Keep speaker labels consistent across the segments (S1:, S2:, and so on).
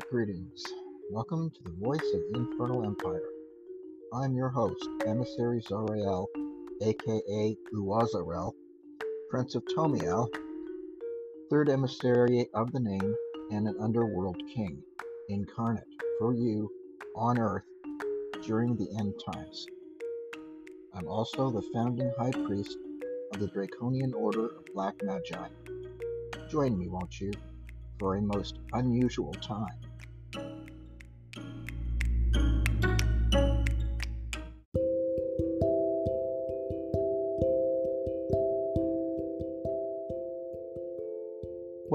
S1: Heart greetings. Welcome to the Voice of the Infernal Empire. I'm your host, Emissary Zoriel, aka Uwazarel, Prince of Tomiel, third emissary of the name, and an underworld king, incarnate for you on Earth during the end times. I'm also the founding high priest of the Draconian Order of Black Magi. Join me, won't you, for a most unusual time.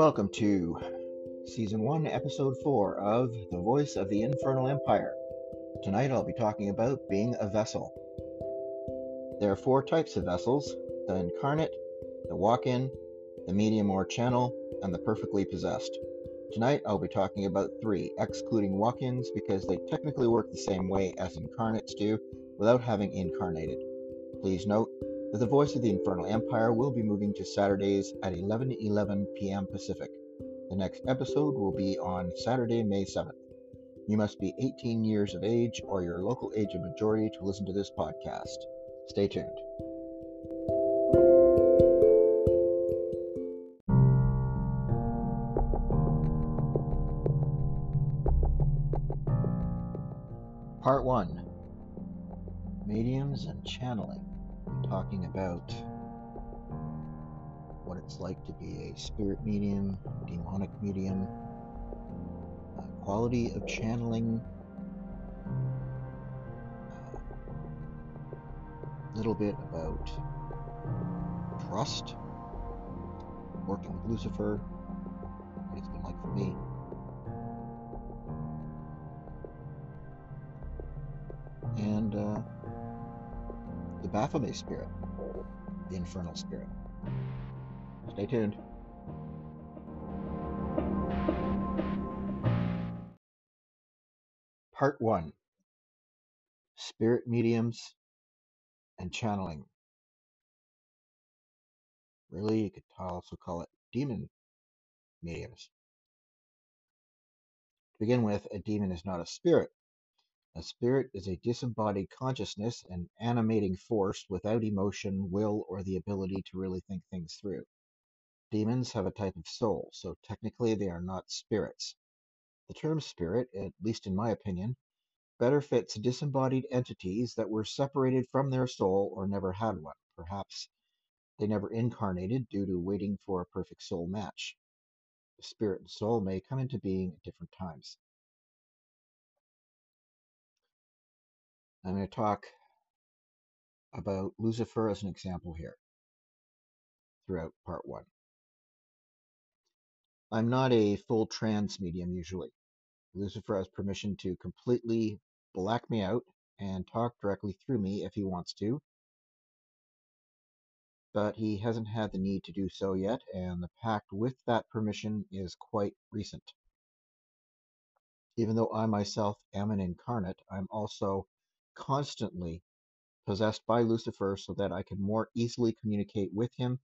S1: Welcome to Season 1, Episode 4 of The Voice of the Infernal Empire. Tonight I'll be talking about being a vessel. There are four types of vessels the incarnate, the walk in, the medium or channel, and the perfectly possessed. Tonight I'll be talking about three, excluding walk ins because they technically work the same way as incarnates do without having incarnated. Please note the voice of the Infernal Empire will be moving to Saturdays at 11 11 p.m. Pacific. The next episode will be on Saturday, May 7th. You must be 18 years of age or your local age of majority to listen to this podcast. Stay tuned. Part 1 about what it's like to be a spirit medium, demonic medium, uh, quality of channeling, a little bit about trust, working with Lucifer, what it's been like for me. And uh, the Baphomet spirit, the infernal spirit. Stay tuned. Part 1 Spirit Mediums and Channeling. Really, you could also call it demon mediums. To begin with, a demon is not a spirit. A spirit is a disembodied consciousness, an animating force without emotion, will, or the ability to really think things through. Demons have a type of soul, so technically they are not spirits. The term spirit, at least in my opinion, better fits disembodied entities that were separated from their soul or never had one. Perhaps they never incarnated due to waiting for a perfect soul match. Spirit and soul may come into being at different times. I'm going to talk about Lucifer as an example here throughout part one. I'm not a full trance medium usually. Lucifer has permission to completely black me out and talk directly through me if he wants to, but he hasn't had the need to do so yet, and the pact with that permission is quite recent. Even though I myself am an incarnate, I'm also constantly possessed by Lucifer so that I can more easily communicate with him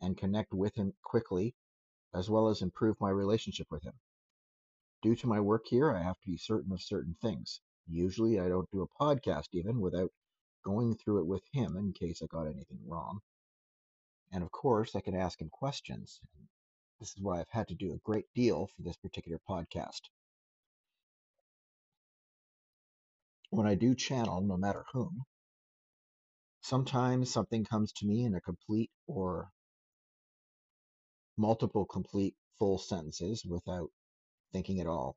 S1: and connect with him quickly, as well as improve my relationship with him. Due to my work here, I have to be certain of certain things. Usually, I don't do a podcast even without going through it with him in case I got anything wrong. And of course, I can ask him questions. This is why I've had to do a great deal for this particular podcast. When I do channel, no matter whom, sometimes something comes to me in a complete or multiple complete full sentences without thinking at all.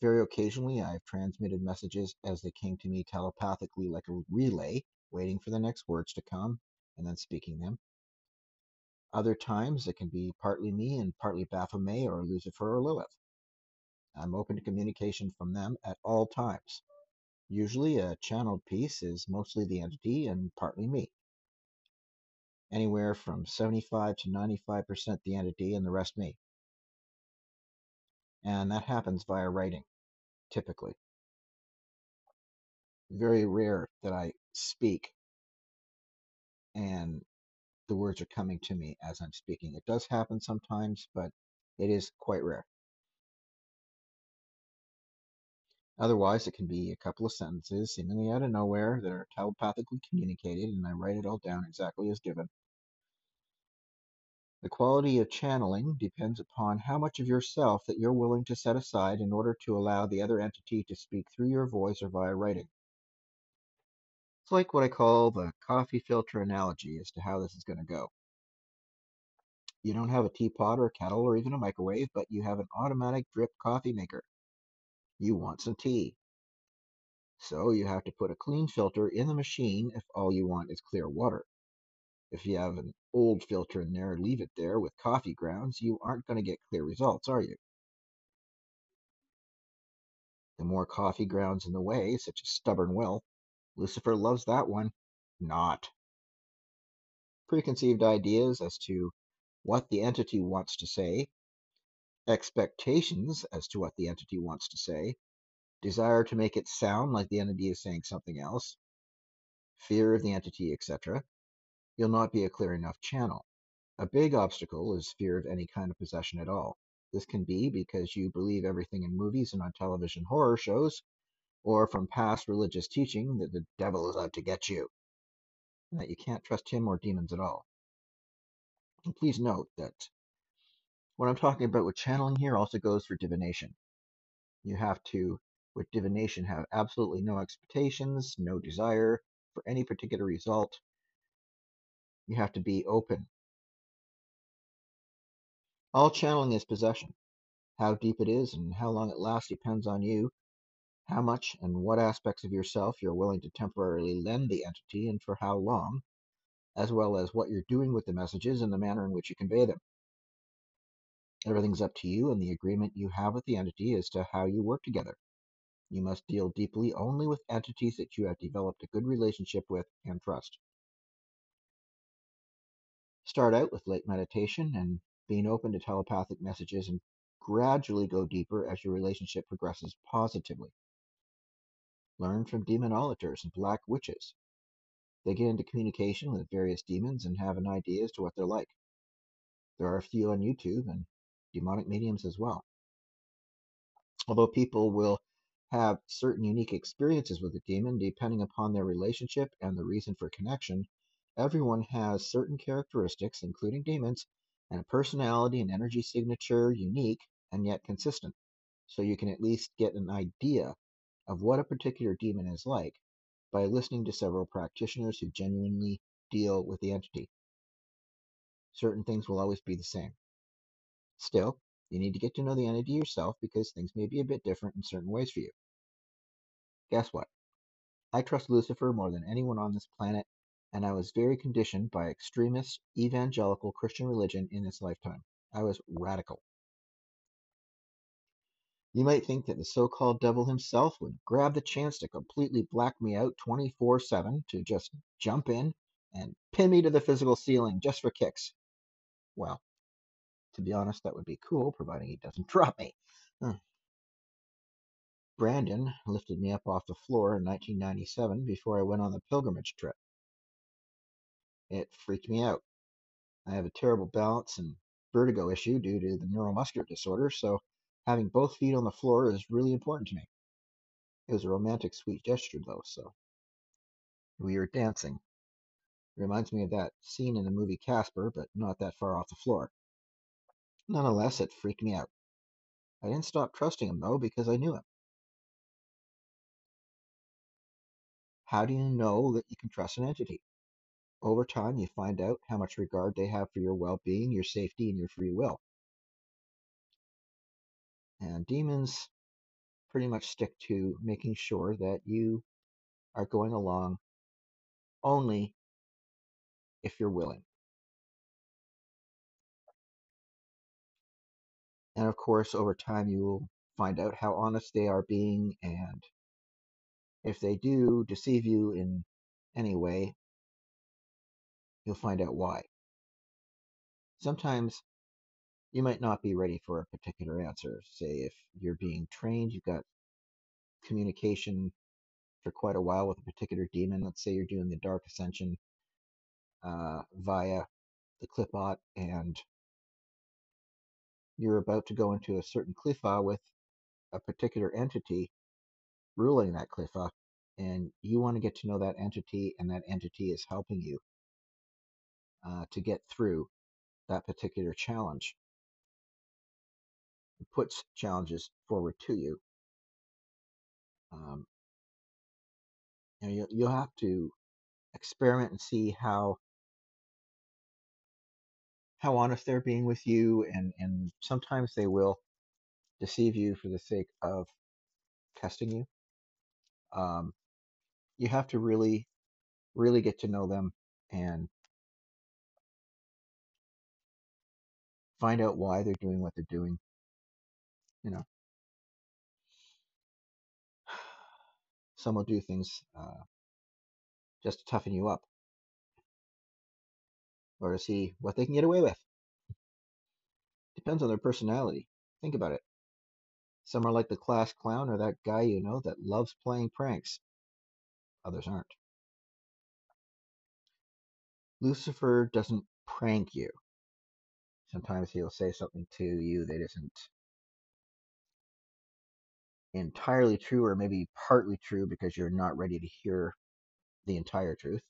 S1: Very occasionally, I've transmitted messages as they came to me telepathically, like a relay, waiting for the next words to come and then speaking them. Other times, it can be partly me and partly Baphomet or Lucifer or Lilith. I'm open to communication from them at all times. Usually, a channeled piece is mostly the entity and partly me. Anywhere from 75 to 95% the entity and the rest me and that happens via writing, typically. Very rare that I speak and the words are coming to me as I'm speaking. It does happen sometimes, but it is quite rare. Otherwise, it can be a couple of sentences seemingly out of nowhere that are telepathically communicated, and I write it all down exactly as given. The quality of channeling depends upon how much of yourself that you're willing to set aside in order to allow the other entity to speak through your voice or via writing. It's like what I call the coffee filter analogy as to how this is going to go. You don't have a teapot or a kettle or even a microwave, but you have an automatic drip coffee maker. You want some tea. So you have to put a clean filter in the machine if all you want is clear water. If you have an old filter in there leave it there with coffee grounds, you aren't going to get clear results, are you? The more coffee grounds in the way, such as stubborn will, Lucifer loves that one. Not. Preconceived ideas as to what the entity wants to say, expectations as to what the entity wants to say, desire to make it sound like the entity is saying something else, fear of the entity, etc., you'll not be a clear enough channel. A big obstacle is fear of any kind of possession at all. This can be because you believe everything in movies and on television horror shows, or from past religious teaching that the devil is out to get you, and that you can't trust him or demons at all. And please note that what I'm talking about with channeling here also goes for divination. You have to with divination have absolutely no expectations, no desire for any particular result. You have to be open. All channeling is possession. How deep it is and how long it lasts depends on you, how much and what aspects of yourself you're willing to temporarily lend the entity and for how long, as well as what you're doing with the messages and the manner in which you convey them. Everything's up to you and the agreement you have with the entity as to how you work together. You must deal deeply only with entities that you have developed a good relationship with and trust. Start out with light meditation and being open to telepathic messages and gradually go deeper as your relationship progresses positively. Learn from demonolators and black witches. They get into communication with various demons and have an idea as to what they're like. There are a few on YouTube and demonic mediums as well. Although people will have certain unique experiences with a demon depending upon their relationship and the reason for connection, everyone has certain characteristics, including demons, and a personality and energy signature unique and yet consistent. So you can at least get an idea of what a particular demon is like by listening to several practitioners who genuinely deal with the entity. Certain things will always be the same. Still, you need to get to know the entity yourself because things may be a bit different in certain ways for you. Guess what? I trust Lucifer more than anyone on this planet, and I was very conditioned by extremist evangelical Christian religion in this lifetime. I was radical. You might think that the so called devil himself would grab the chance to completely black me out 24 7 to just jump in and pin me to the physical ceiling just for kicks. Well, to be honest, that would be cool, providing he doesn't drop me. Hmm. Brandon lifted me up off the floor in 1997 before I went on the pilgrimage trip. It freaked me out. I have a terrible balance and vertigo issue due to the neuromuscular disorder, so having both feet on the floor is really important to me. It was a romantic, sweet gesture, though, so we were dancing. It reminds me of that scene in the movie Casper, but not that far off the floor. Nonetheless, it freaked me out. I didn't stop trusting him, though, because I knew him. How do you know that you can trust an entity? Over time, you find out how much regard they have for your well being, your safety, and your free will. And demons pretty much stick to making sure that you are going along only if you're willing. And of course, over time, you will find out how honest they are being. And if they do deceive you in any way, you'll find out why. Sometimes you might not be ready for a particular answer. Say, if you're being trained, you've got communication for quite a while with a particular demon. Let's say you're doing the Dark Ascension uh, via the Qliphoth, and you're about to go into a certain Qliphoth with a particular entity, ruling that Qliphoth, and you want to get to know that entity, and that entity is helping you uh, to get through that particular challenge. It puts challenges forward to you. Um, you know, you, you'll have to experiment and see how how honest they're being with you, and and sometimes they will deceive you for the sake of testing you. Um, you have to really, really get to know them and find out why they're doing what they're doing. You know, some will do things uh, just to toughen you up or to see what they can get away with. Depends on their personality. Think about it. Some are like the class clown or that guy you know that loves playing pranks. Others aren't. Lucifer doesn't prank you. Sometimes he'll say something to you that isn't entirely true or maybe partly true because you're not ready to hear the entire truth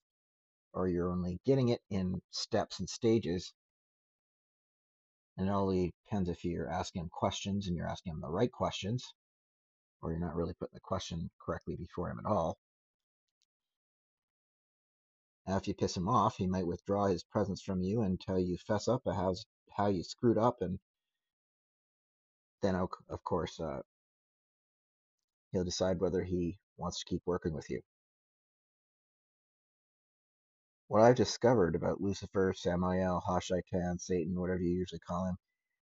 S1: or you're only getting it in steps and stages and it only depends if you're asking him questions and you're asking him the right questions, or you're not really putting the question correctly before him at all. Now, if you piss him off, he might withdraw his presence from you until you fess up how, how you screwed up, and then, of course, uh, he'll decide whether he wants to keep working with you. What I've discovered about Lucifer, Samael, Hashaitan, Satan, whatever you usually call him,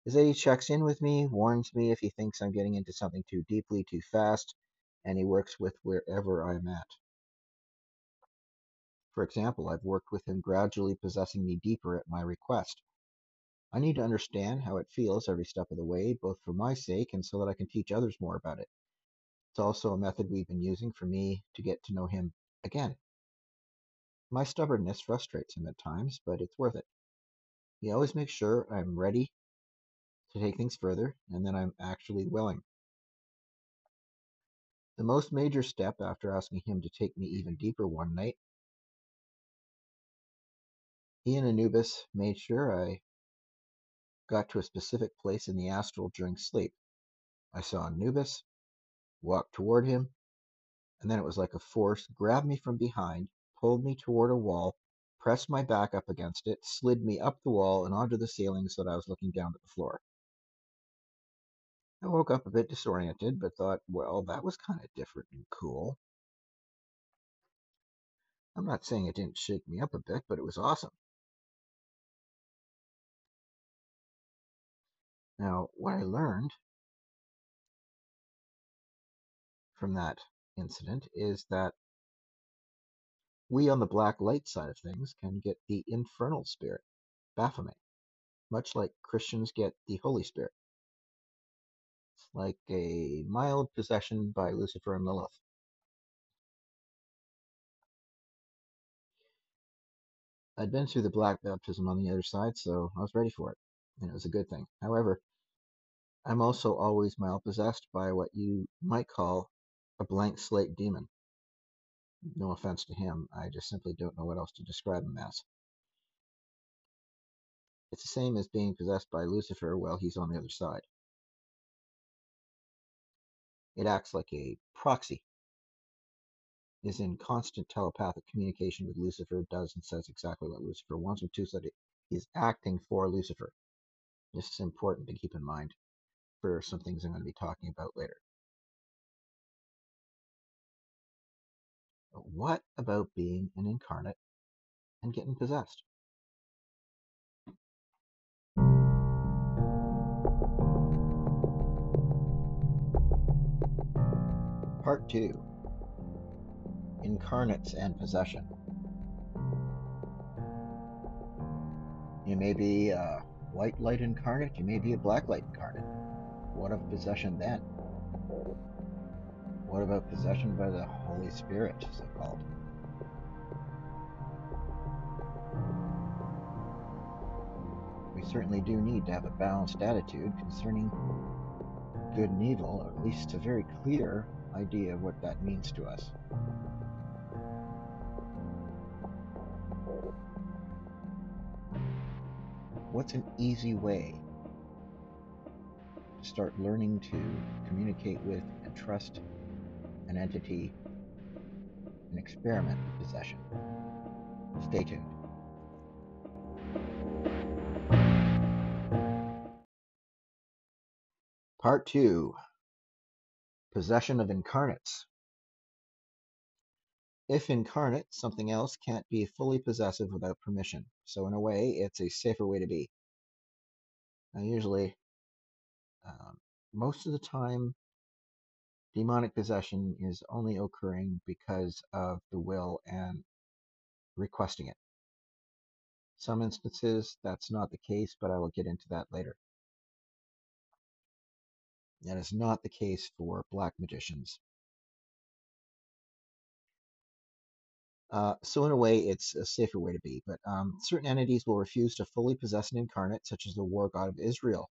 S1: is that he checks in with me, warns me if he thinks I'm getting into something too deeply, too fast, and he works with wherever I'm at. For example, I've worked with him gradually possessing me deeper at my request. I need to understand how it feels every step of the way, both for my sake and so that I can teach others more about it. It's also a method we've been using for me to get to know him again. My stubbornness frustrates him at times, but it's worth it. He always makes sure I'm ready to take things further and that I'm actually willing. The most major step after asking him to take me even deeper one night, he and Anubis made sure I got to a specific place in the astral during sleep. I saw Anubis, walked toward him, and then it was like a force grabbed me from behind pulled me toward a wall, pressed my back up against it, slid me up the wall and onto the ceiling so that I was looking down at the floor. I woke up a bit disoriented, but thought, well, that was kind of different and cool. I'm not saying it didn't shake me up a bit, but it was awesome. Now, what I learned from that incident is that we on the black light side of things can get the infernal spirit, Baphomet, much like Christians get the Holy Spirit. It's like a mild possession by Lucifer and Lilith. I'd been through the black baptism on the other side, so I was ready for it, and it was a good thing. However, I'm also always mild possessed by what you might call a blank slate demon. No offense to him, I just simply don't know what else to describe him as. It's the same as being possessed by Lucifer while he's on the other side. It acts like a proxy, is in constant telepathic communication with Lucifer, does and says exactly what Lucifer wants him to, so that he's acting for Lucifer. This is important to keep in mind for some things I'm going to be talking about later. But what about being an incarnate and getting possessed? Part 2 Incarnates and Possession. You may be a white light incarnate, you may be a black light incarnate. What of possession then? What about possession by the Holy Spirit, so called? We certainly do need to have a balanced attitude concerning good and evil, or at least a very clear idea of what that means to us. What's an easy way to start learning to communicate with and trust an entity an experiment with possession? Stay tuned. Part 2 Possession of Incarnates. If incarnate, something else can't be fully possessive without permission. So, in a way, it's a safer way to be. Now, usually, um, most of the time, demonic possession is only occurring because of the will and requesting it. Some instances, that's not the case, but I will get into that later. That is not the case for black magicians. Uh, so in a way, it's a safer way to be. But um, certain entities will refuse to fully possess an incarnate, such as the war god of Israel.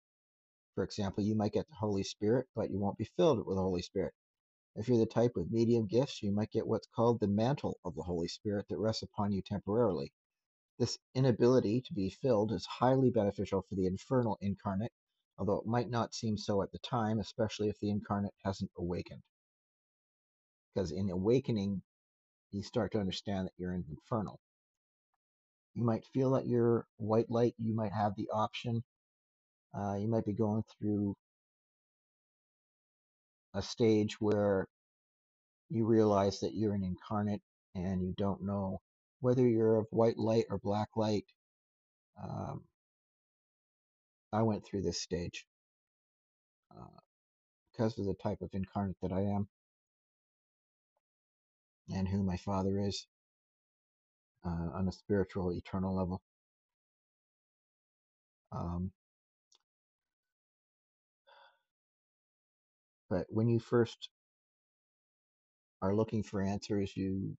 S1: For example, you might get the Holy Spirit, but you won't be filled with the Holy Spirit. If you're the type with medium gifts, you might get what's called the mantle of the Holy Spirit that rests upon you temporarily. This inability to be filled is highly beneficial for the infernal incarnate, although it might not seem so at the time, especially if the incarnate hasn't awakened. Because in awakening, you start to understand that you're in infernal. You might feel that you're white light. You might have the option. Uh, you might be going through a stage where you realize that you're an incarnate and you don't know whether you're of white light or black light. Um, I went through this stage uh, because of the type of incarnate that I am and who my father is uh, on a spiritual, eternal level. Um, but when you first are looking for answers, you,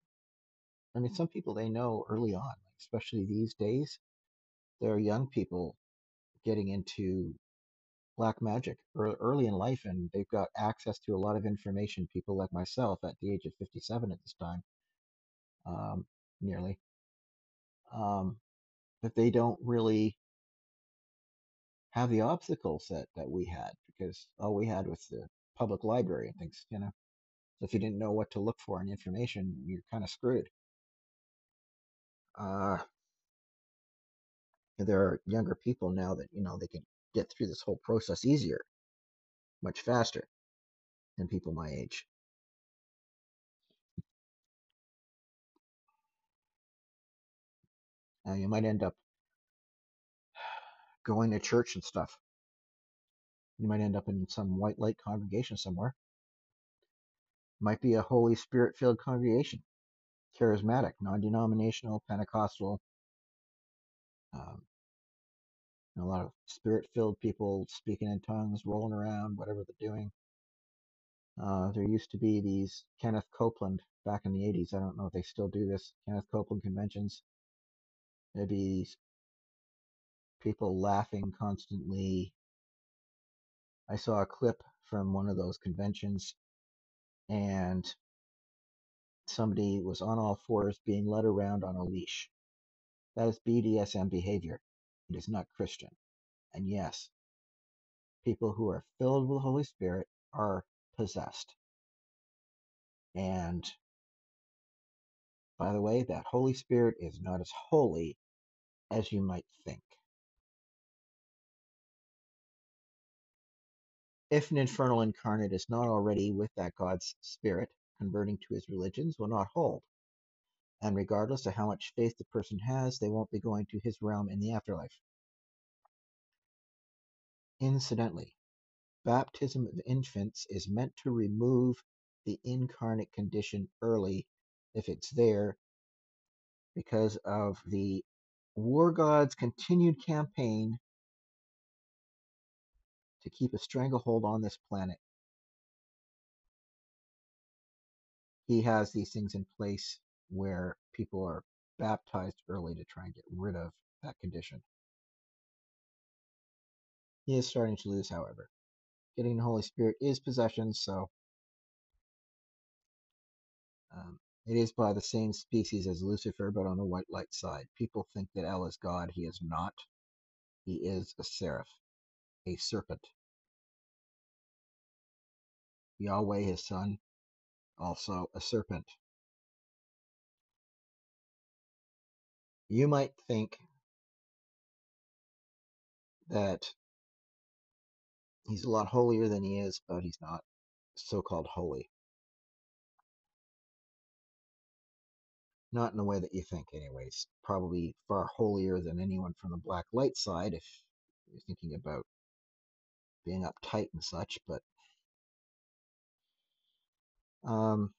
S1: I mean, some people they know early on, especially these days, there are young people getting into black magic early in life and they've got access to a lot of information people like myself at the age of 57 at this time um, nearly um, but they don't really have the obstacles that, that we had because all we had was the public library and things you know? So if you didn't know what to look for in information you're kind of screwed. Uh, there are younger people now that you know they can get through this whole process easier much faster than people my age. Now you might end up going to church and stuff you might end up in some white light congregation somewhere might be a holy spirit filled congregation charismatic non-denominational pentecostal um, a lot of spirit filled people speaking in tongues, rolling around, whatever they're doing. Uh, there used to be these Kenneth Copeland back in the 80s. I don't know if they still do this. Kenneth Copeland conventions. There'd be people laughing constantly. I saw a clip from one of those conventions and somebody was on all fours being led around on a leash. That is BDSM behavior. It is not Christian. And yes, people who are filled with the Holy Spirit are possessed. And by the way, that Holy Spirit is not as holy as you might think. If an infernal incarnate is not already with that God's Spirit, converting to his religions will not hold. And regardless of how much faith the person has, they won't be going to his realm in the afterlife. Incidentally, baptism of infants is meant to remove the incarnate condition early if it's there because of the war god's continued campaign to keep a stranglehold on this planet. He has these things in place where people are baptized early to try and get rid of that condition. He is starting to lose, however. Getting the Holy Spirit is possession, so um, It is by the same species as Lucifer, but on the white light side. People think that El is God. He is not. He is a seraph, a serpent. Yahweh, his son, also a serpent. You might think that he's a lot holier than he is, but he's not so called holy. Not in the way that you think, anyways. Probably far holier than anyone from the black light side if you're thinking about being uptight and such, but um,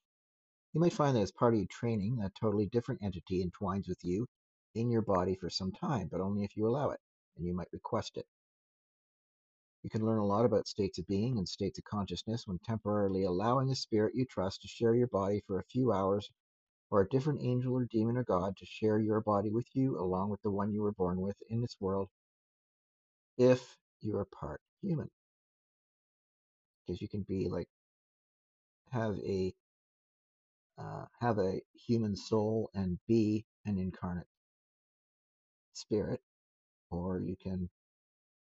S1: you might find that as part of your training, a totally different entity entwines with you in your body for some time, but only if you allow it, and you might request it. You can learn a lot about states of being and states of consciousness when temporarily allowing a spirit you trust to share your body for a few hours, or a different angel or demon or god to share your body with you along with the one you were born with in this world, if you are part human. Because you can be like, have a uh, have a human soul and be an incarnate spirit, or you can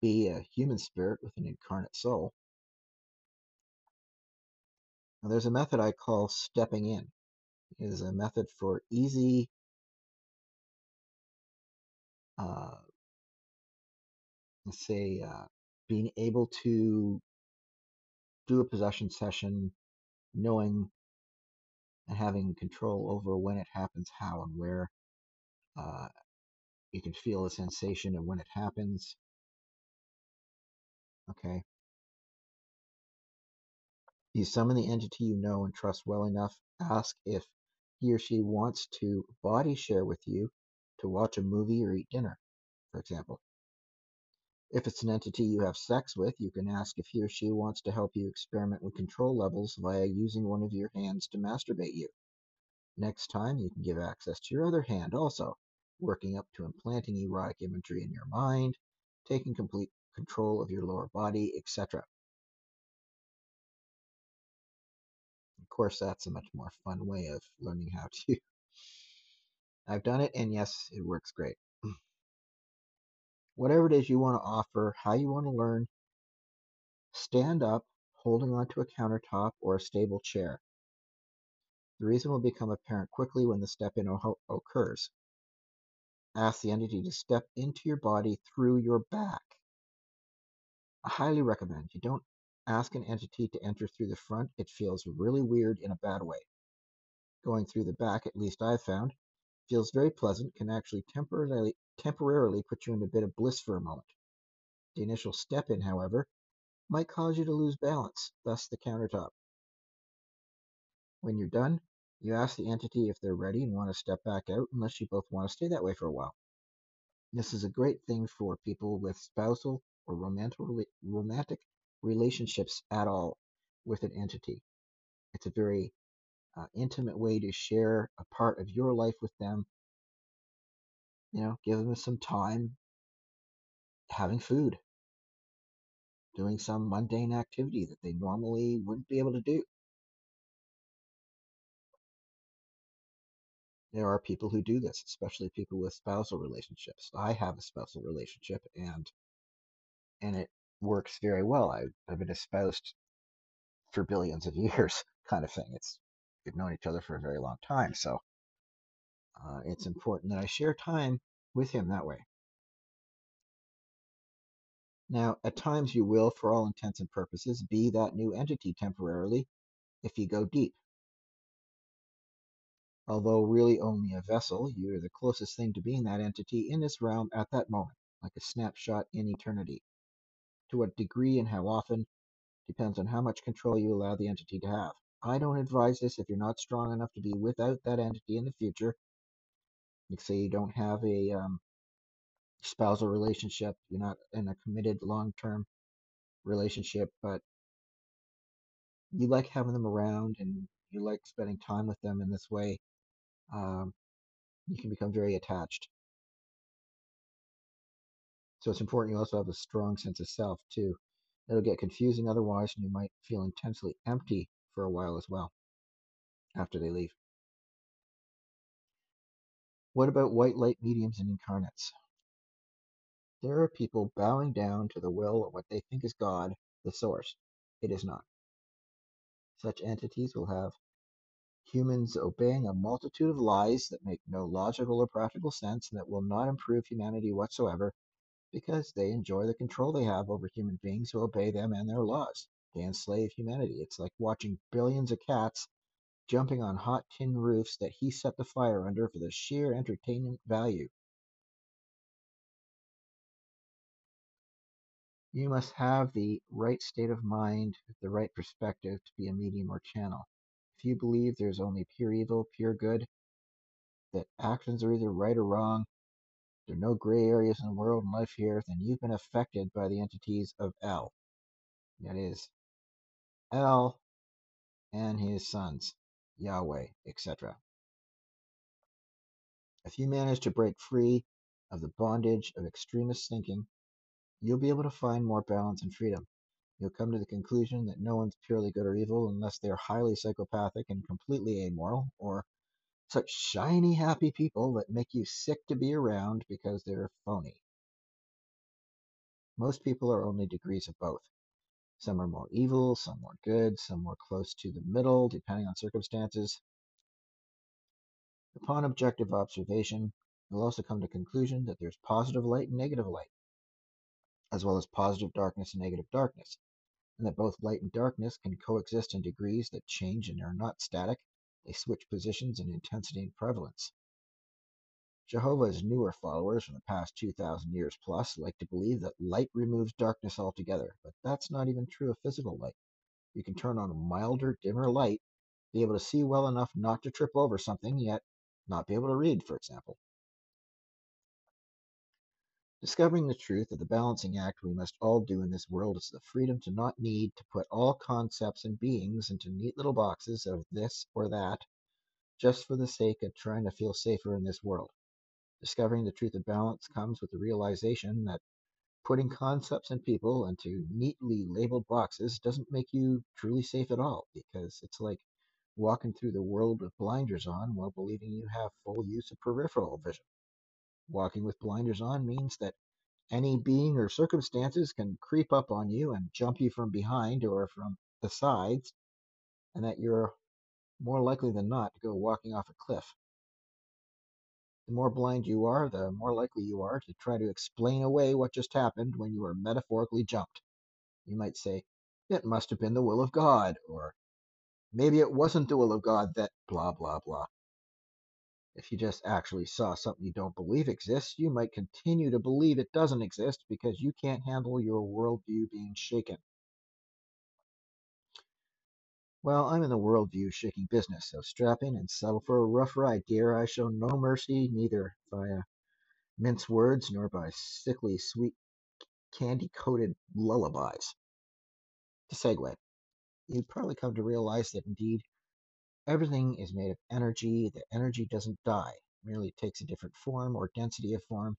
S1: be a human spirit with an incarnate soul. Now, there's a method I call stepping in. It is a method for easy uh, let's say uh, being able to do a possession session knowing and having control over when it happens how and where uh, you can feel the sensation of when it happens. Okay. You summon the entity you know and trust well enough ask if he or she wants to body share with you to watch a movie or eat dinner for example If it's an entity you have sex with, you can ask if he or she wants to help you experiment with control levels via using one of your hands to masturbate you. Next time, you can give access to your other hand also, working up to implanting erotic imagery in your mind, taking complete control of your lower body, etc. Of course, that's a much more fun way of learning how to. I've done it, and yes, it works great. Whatever it is you want to offer, how you want to learn, stand up, holding onto a countertop or a stable chair. The reason will become apparent quickly when the step-in occurs. Ask the entity to step into your body through your back. I highly recommend you don't ask an entity to enter through the front. It feels really weird in a bad way. Going through the back, at least I've found, feels very pleasant, can actually temporarily, temporarily put you in a bit of bliss for a moment. The initial step in, however, might cause you to lose balance, thus the countertop. When you're done, you ask the entity if they're ready and want to step back out, unless you both want to stay that way for a while. This is a great thing for people with spousal or romantic, relationships at all with an entity. It's a very uh, intimate way to share a part of your life with them. You know, give them some time having food, doing some mundane activity that they normally wouldn't be able to do. There are people who do this, especially people with spousal relationships. I have a spousal relationship and and it works very well. I, I've been espoused for billions of years, kind of thing. It's we've known each other for a very long time, so uh, it's important that I share time with him that way. Now, at times you will, for all intents and purposes, be that new entity temporarily if you go deep. Although really only a vessel, you're the closest thing to being that entity in this realm at that moment, like a snapshot in eternity. To what degree and how often depends on how much control you allow the entity to have. I don't advise this if you're not strong enough to be without that entity in the future. Like say you don't have a um, spousal relationship, you're not in a committed long-term relationship, but you like having them around and you like spending time with them in this way, um, you can become very attached. So it's important you also have a strong sense of self too. It'll get confusing otherwise, and you might feel intensely empty for a while as well after they leave. What about white light mediums and incarnates? There are people bowing down to the will of what they think is God, the source. It is not. Such entities will have humans obeying a multitude of lies that make no logical or practical sense and that will not improve humanity whatsoever because they enjoy the control they have over human beings who obey them and their laws. They enslave humanity. It's like watching billions of cats jumping on hot tin roofs that he set the fire under for the sheer entertainment value. You must have the right state of mind, the right perspective to be a medium or channel. If you believe there's only pure evil, pure good, that actions are either right or wrong, there are no gray areas in the world and life here, then you've been affected by the entities of El. That is, El and his sons, Yahweh, etc. If you manage to break free of the bondage of extremist thinking, you'll be able to find more balance and freedom. You'll come to the conclusion that no one's purely good or evil unless they're highly psychopathic and completely amoral, or such shiny, happy people that make you sick to be around because they're phony. Most people are only degrees of both. Some are more evil, some more good, some more close to the middle, depending on circumstances. Upon objective observation, you'll also come to conclusion that there's positive light and negative light, as well as positive darkness and negative darkness, and that both light and darkness can coexist in degrees that change and are not static, they switch positions in intensity and prevalence. Jehovah's newer followers from the past 2,000 years plus like to believe that light removes darkness altogether, but that's not even true of physical light. You can turn on a milder, dimmer light, be able to see well enough not to trip over something, yet not be able to read, for example. Discovering the truth of the balancing act we must all do in this world is the freedom to not need to put all concepts and beings into neat little boxes of this or that just for the sake of trying to feel safer in this world. Discovering the truth of balance comes with the realization that putting concepts and people into neatly labeled boxes doesn't make you truly safe at all because it's like walking through the world with blinders on while believing you have full use of peripheral vision. Walking with blinders on means that any being or circumstances can creep up on you and jump you from behind or from the sides, and that you're more likely than not to go walking off a cliff. The more blind you are, the more likely you are to try to explain away what just happened when you were metaphorically jumped. You might say, It must have been the will of God, or maybe it wasn't the will of God that blah, blah, blah. If you just actually saw something you don't believe exists, you might continue to believe it doesn't exist because you can't handle your worldview being shaken. Well, I'm in the worldview shaking business, so strap in and settle for a rough ride, dear. I show no mercy, neither via uh, mince words nor by sickly sweet candy coated lullabies. To segue, you'd probably come to realize that indeed everything is made of energy. The energy doesn't die, merely takes a different form or density of form,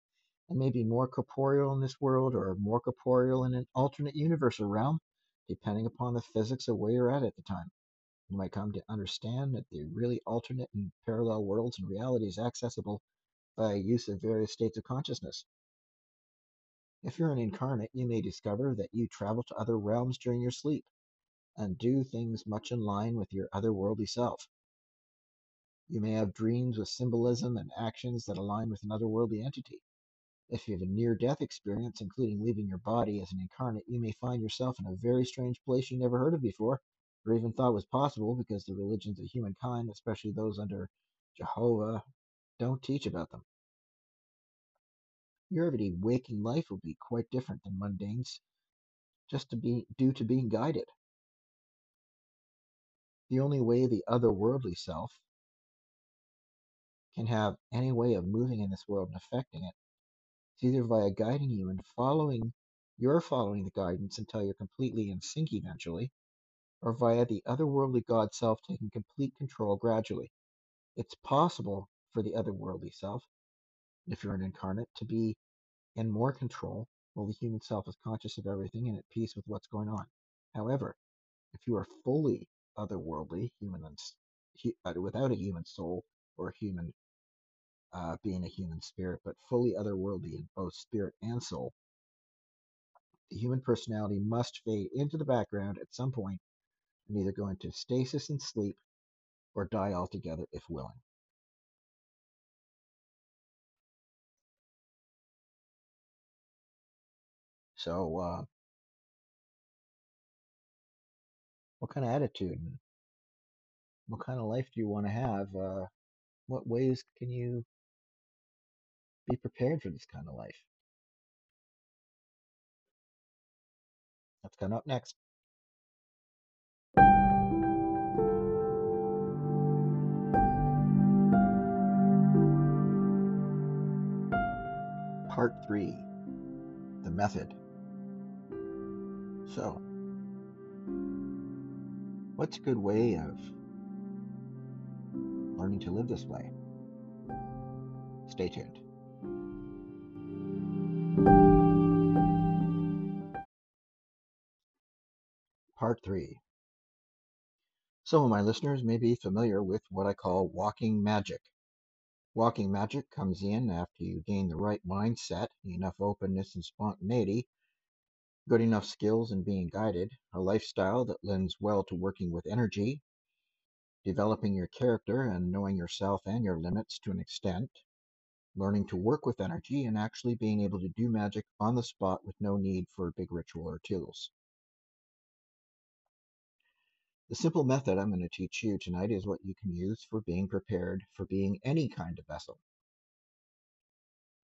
S1: and may be more corporeal in this world or more corporeal in an alternate universe or realm, depending upon the physics of where you're at at the time. You might come to understand that the really alternate and parallel worlds and realities accessible by use of various states of consciousness. If you're an incarnate, you may discover that you travel to other realms during your sleep and do things much in line with your otherworldly self. You may have dreams with symbolism and actions that align with an otherworldly entity. If you have a near death experience, including leaving your body as an incarnate, you may find yourself in a very strange place you never heard of before or even thought was possible because the religions of humankind, especially those under Jehovah, don't teach about them. Your everyday waking life will be quite different than mundane's, just to be due to being guided. The only way the otherworldly self can have any way of moving in this world and affecting it is either via guiding you and following you're following the guidance until you're completely in sync eventually, or via the otherworldly God self taking complete control gradually. It's possible for the otherworldly self, if you're an incarnate, to be in more control while the human self is conscious of everything and at peace with what's going on. However, if you are fully otherworldly, human uh, without a human soul or human uh, being a human spirit, but fully otherworldly in both spirit and soul. The human personality must fade into the background at some point and either go into stasis and sleep or die altogether if willing. So, uh, what kind of attitude and what kind of life do you want to have? Uh, what ways can you be prepared for this kind of life? That's coming up next. Part 3 The Method. So, what's a good way of learning to live this way? Stay tuned. Part 3 Some of my listeners may be familiar with what I call walking magic. Walking magic comes in after you gain the right mindset, enough openness and spontaneity, good enough skills in being guided, a lifestyle that lends well to working with energy, developing your character and knowing yourself and your limits to an extent, learning to work with energy, and actually being able to do magic on the spot with no need for a big ritual or tools. The simple method I'm going to teach you tonight is what you can use for being prepared for being any kind of vessel.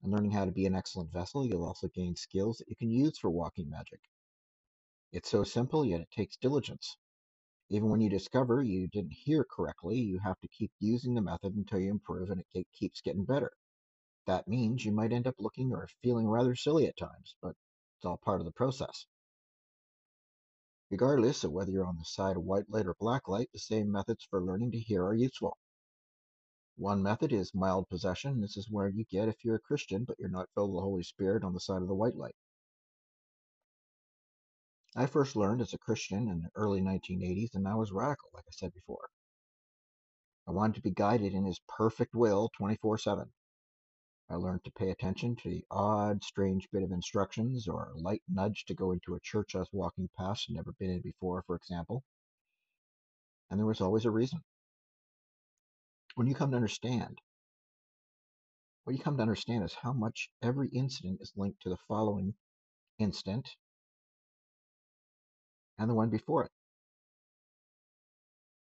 S1: And learning how to be an excellent vessel, you'll also gain skills that you can use for walking magic. It's so simple, yet it takes diligence. Even when you discover you didn't hear correctly, you have to keep using the method until you improve and it keeps getting better. That means you might end up looking or feeling rather silly at times, but it's all part of the process. Regardless of whether you're on the side of white light or black light, the same methods for learning to hear are useful. One method is mild possession. This is where you get if you're a Christian, but you're not filled with the Holy Spirit on the side of the white light. I first learned as a Christian in the early 1980s, and I was radical, like I said before. I wanted to be guided in His perfect will 24 7. I learned to pay attention to the odd, strange bit of instructions or light nudge to go into a church I was walking past and never been in before, for example. And there was always a reason. When you come to understand, what you come to understand is how much every incident is linked to the following instant and the one before it.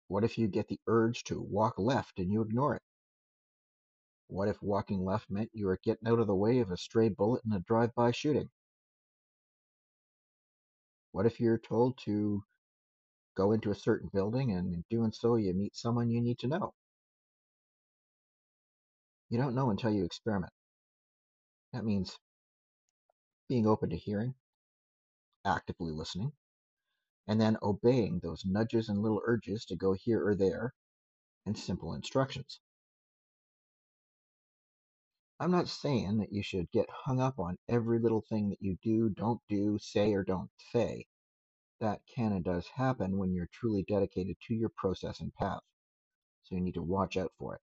S1: What if you get the urge to walk left and you ignore it? What if walking left meant you were getting out of the way of a stray bullet in a drive-by shooting? What if you're told to go into a certain building and in doing so you meet someone you need to know? You don't know until you experiment. That means being open to hearing, actively listening, and then obeying those nudges and little urges to go here or there and simple instructions. I'm not saying that you should get hung up on every little thing that you do, don't do, say, or don't say. That can and does happen when you're truly dedicated to your process and path. So you need to watch out for it.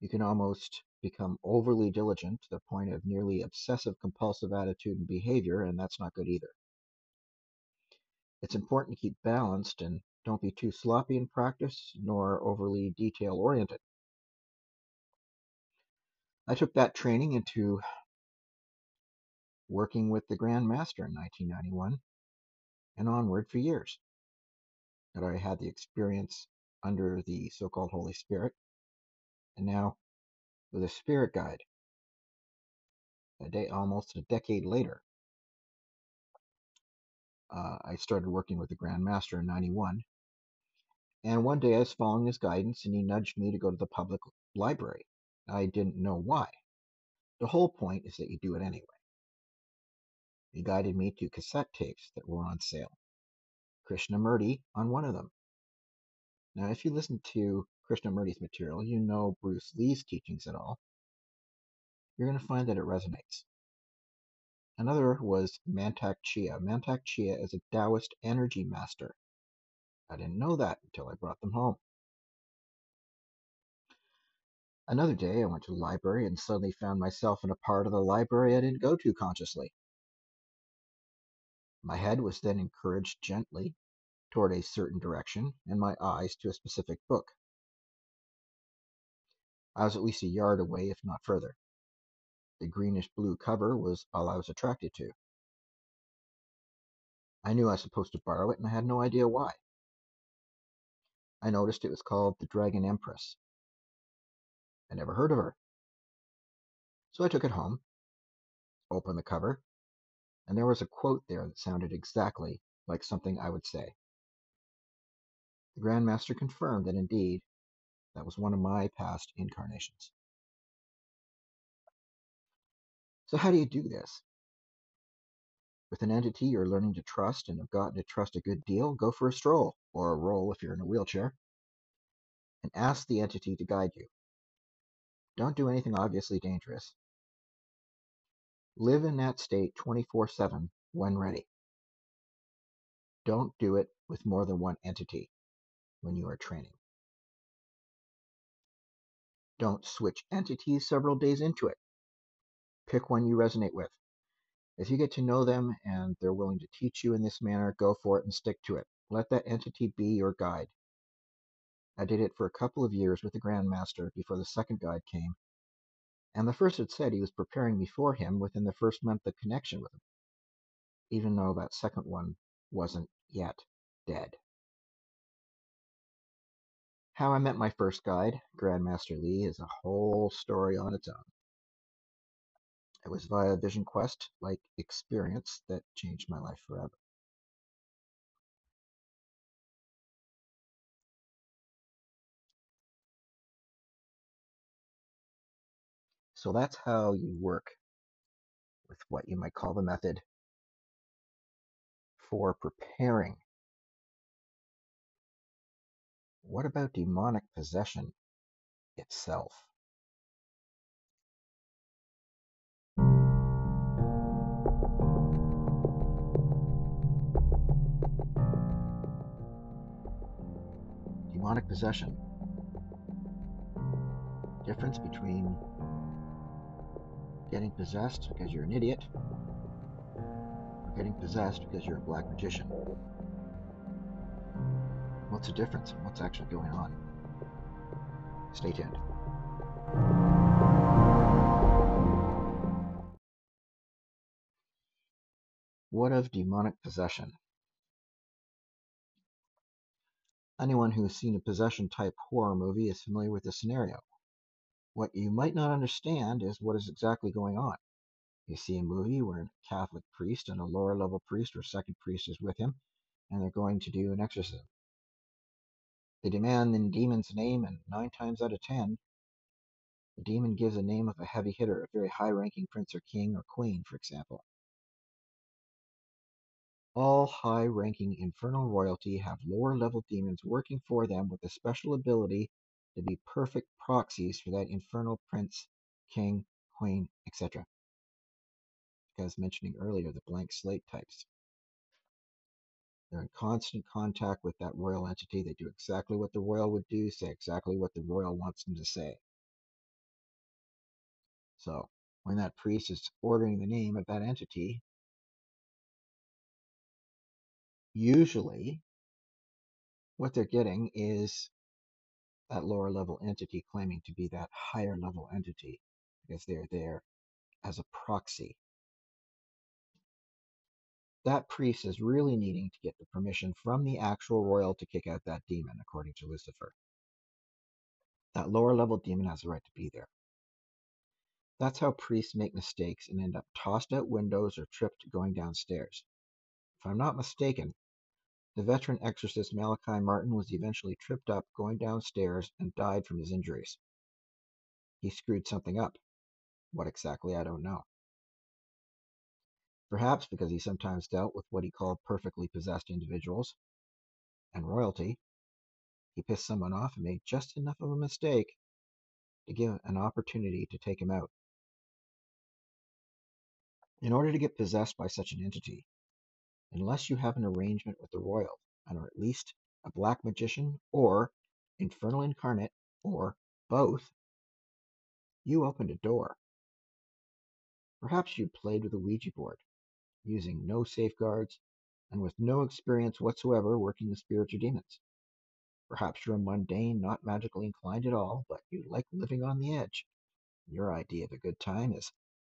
S1: You can almost become overly diligent to the point of nearly obsessive compulsive attitude and behavior, and that's not good either. It's important to keep balanced and don't be too sloppy in practice nor overly detail oriented. I took that training into working with the Grand Master in 1991 and onward for years. That I had the experience under the so called Holy Spirit, and now with a spirit guide. A day, almost a decade later, uh, I started working with the Grand Master in 91. And one day I was following his guidance and he nudged me to go to the public library. I didn't know why. The whole point is that you do it anyway. He guided me to cassette tapes that were on sale. Krishnamurti on one of them. Now, if you listen to Krishnamurti's material, you know Bruce Lee's teachings at all, you're going to find that it resonates. Another was Mantak Chia. Mantak Chia is a Taoist energy master. I didn't know that until I brought them home. Another day, I went to the library and suddenly found myself in a part of the library I didn't go to consciously. My head was then encouraged gently toward a certain direction, and my eyes to a specific book. I was at least a yard away, if not further. The greenish blue cover was all I was attracted to. I knew I was supposed to borrow it, and I had no idea why. I noticed it was called The Dragon Empress. I never heard of her. So I took it home, opened the cover, and there was a quote there that sounded exactly like something I would say. The Grand Master confirmed that indeed that was one of my past incarnations. So, how do you do this? With an entity you're learning to trust and have gotten to trust a good deal, go for a stroll, or a roll if you're in a wheelchair, and ask the entity to guide you. Don't do anything obviously dangerous. Live in that state 24 7 when ready. Don't do it with more than one entity when you are training. Don't switch entities several days into it. Pick one you resonate with. If you get to know them and they're willing to teach you in this manner, go for it and stick to it. Let that entity be your guide. I did it for a couple of years with the Grand Master before the second guide came, and the first had said he was preparing me for him within the first month of connection with him, even though that second one wasn't yet dead. How I met my first guide, Grandmaster Lee, is a whole story on its own. It was via a Vision Quest like experience that changed my life forever. So that's how you work with what you might call the method for preparing What about demonic possession itself? Demonic possession. Difference between getting possessed because you're an idiot or getting possessed because you're a black magician. What's the difference and what's actually going on? Stay tuned. What of demonic possession? Anyone who has seen a possession type horror movie is familiar with the scenario. What you might not understand is what is exactly going on. You see a movie where a Catholic priest and a lower level priest or second priest is with him, and they're going to do an exorcism. They demand the demon's name, and nine times out of ten, the demon gives a name of a heavy hitter, a very high ranking prince or king or queen, for example. All high ranking infernal royalty have lower level demons working for them with a special ability to be perfect proxies for that infernal prince, king, queen, etc. As mentioning earlier, the blank slate types. They're in constant contact with that royal entity. They do exactly what the royal would do, say exactly what the royal wants them to say. So when that priest is ordering the name of that entity, usually what they're getting is that lower level entity claiming to be that higher level entity because they're there as a proxy that priest is really needing to get the permission from the actual royal to kick out that demon, according to Lucifer. That lower level demon has the right to be there. That's how priests make mistakes and end up tossed out windows or tripped going downstairs. If I'm not mistaken, the veteran exorcist Malachi Martin was eventually tripped up going downstairs and died from his injuries. He screwed something up. What exactly, I don't know. Perhaps because he sometimes dealt with what he called perfectly possessed individuals and royalty, he pissed someone off and made just enough of a mistake to give an opportunity to take him out. In order to get possessed by such an entity, unless you have an arrangement with the royal, and are at least a black magician or infernal incarnate or both, You opened a door. Perhaps you played with a Ouija board, using no safeguards and with no experience whatsoever working with spirits or demons. Perhaps you're a mundane, not magically inclined at all, but you like living on the edge. Your idea of a good time is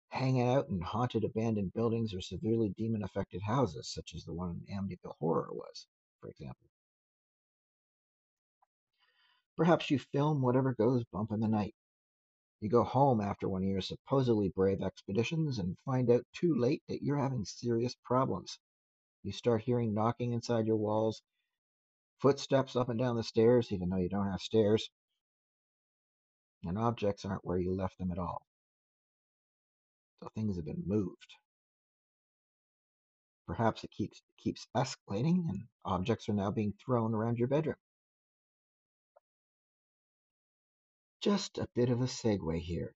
S1: hanging out in haunted abandoned buildings or severely demon affected houses, such as the one in Amityville Horror was, for example. Perhaps you film whatever goes bump in the night. You go home after one of your supposedly brave expeditions and find out too late that you're having serious problems. You start hearing knocking inside your walls, footsteps up and down the stairs, even though you don't have stairs, and objects aren't where you left them at all. So things have been moved. Perhaps it keeps keeps escalating and objects are now being thrown around your bedroom. Just a bit of a segue here.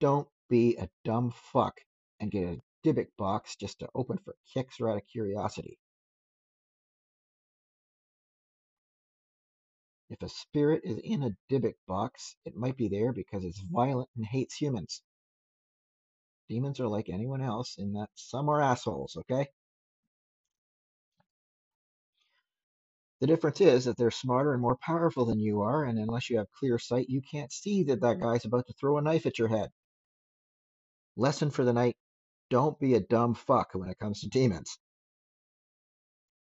S1: Don't be a dumb fuck and get a Dybbuk box just to open for kicks or out of curiosity. If a spirit is in a Dybbuk box, it might be there because it's violent and hates humans. Demons are like anyone else in that some are assholes, okay? The difference is that they're smarter and more powerful than you are, and unless you have clear sight, you can't see that that mm. guy's about to throw a knife at your head. Lesson for the night don't be a dumb fuck when it comes to demons.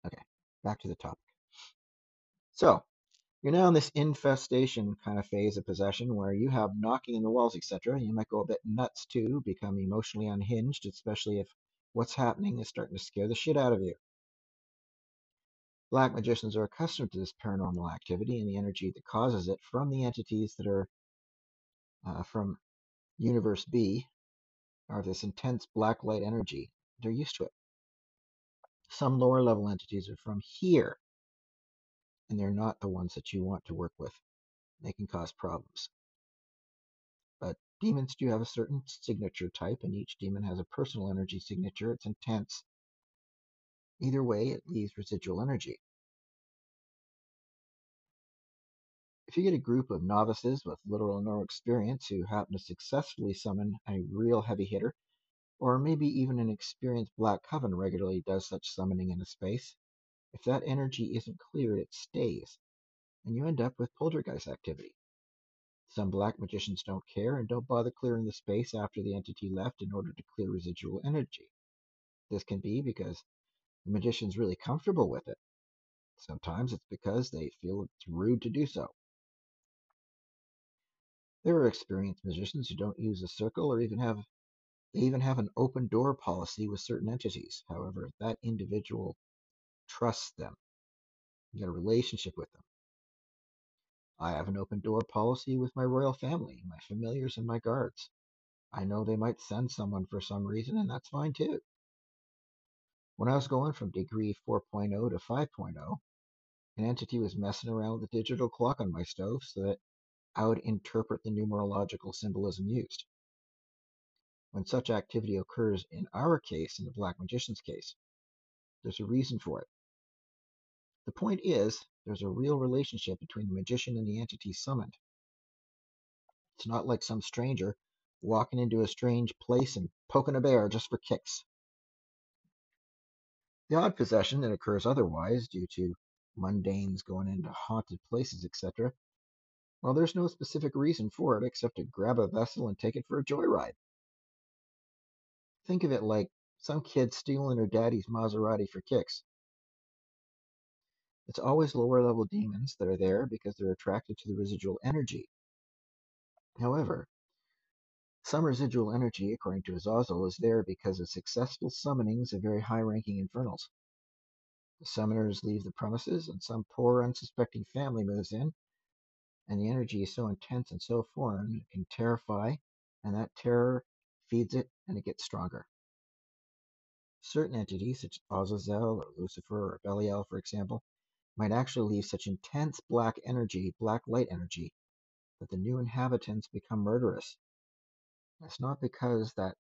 S1: Okay, back to the topic. So, you're now in this infestation kind of phase of possession where you have knocking in the walls, etc. You might go a bit nuts too, become emotionally unhinged, especially if what's happening is starting to scare the shit out of you. Black magicians are accustomed to this paranormal activity and the energy that causes it from the entities that are uh, from Universe B, are this intense black light energy. They're used to it. Some lower level entities are from here, and they're not the ones that you want to work with. They can cause problems. But demons do have a certain signature type, and each demon has a personal energy signature. It's intense. Either way, it leaves residual energy. If you get a group of novices with little or no experience who happen to successfully summon a real heavy hitter, or maybe even an experienced Black Coven regularly does such summoning in a space, if that energy isn't cleared, it stays, and you end up with poltergeist activity. Some black magicians don't care and don't bother clearing the space after the entity left in order to clear residual energy. This can be because the magician's really comfortable with it. Sometimes it's because they feel it's rude to do so. There are experienced magicians who don't use a circle or even have they even have an open door policy with certain entities. However, that individual trusts them. You got a relationship with them. I have an open door policy with my royal family, my familiars, and my guards. I know they might send someone for some reason, and that's fine too. When I was going from degree 4.0 to 5.0, an entity was messing around with the digital clock on my stove so that I would interpret the numerological symbolism used. When such activity occurs in our case, in the Black Magician's case, there's a reason for it. The point is, there's a real relationship between the magician and the entity summoned. It's not like some stranger walking into a strange place and poking a bear just for kicks. The odd possession that occurs otherwise due to mundanes going into haunted places, etc., well, there's no specific reason for it except to grab a vessel and take it for a joyride. Think of it like some kid stealing her daddy's Maserati for kicks. It's always lower level demons that are there because they're attracted to the residual energy. However, some residual energy, according to Azazel, is there because of successful summonings of very high ranking infernals. The summoners leave the premises, and some poor, unsuspecting family moves in and the energy is so intense and so foreign, it can terrify, and that terror feeds it and it gets stronger. Certain entities, such as Azazel or Lucifer or Belial, for example, might actually leave such intense black energy, black light energy, that the new inhabitants become murderous. It's not because that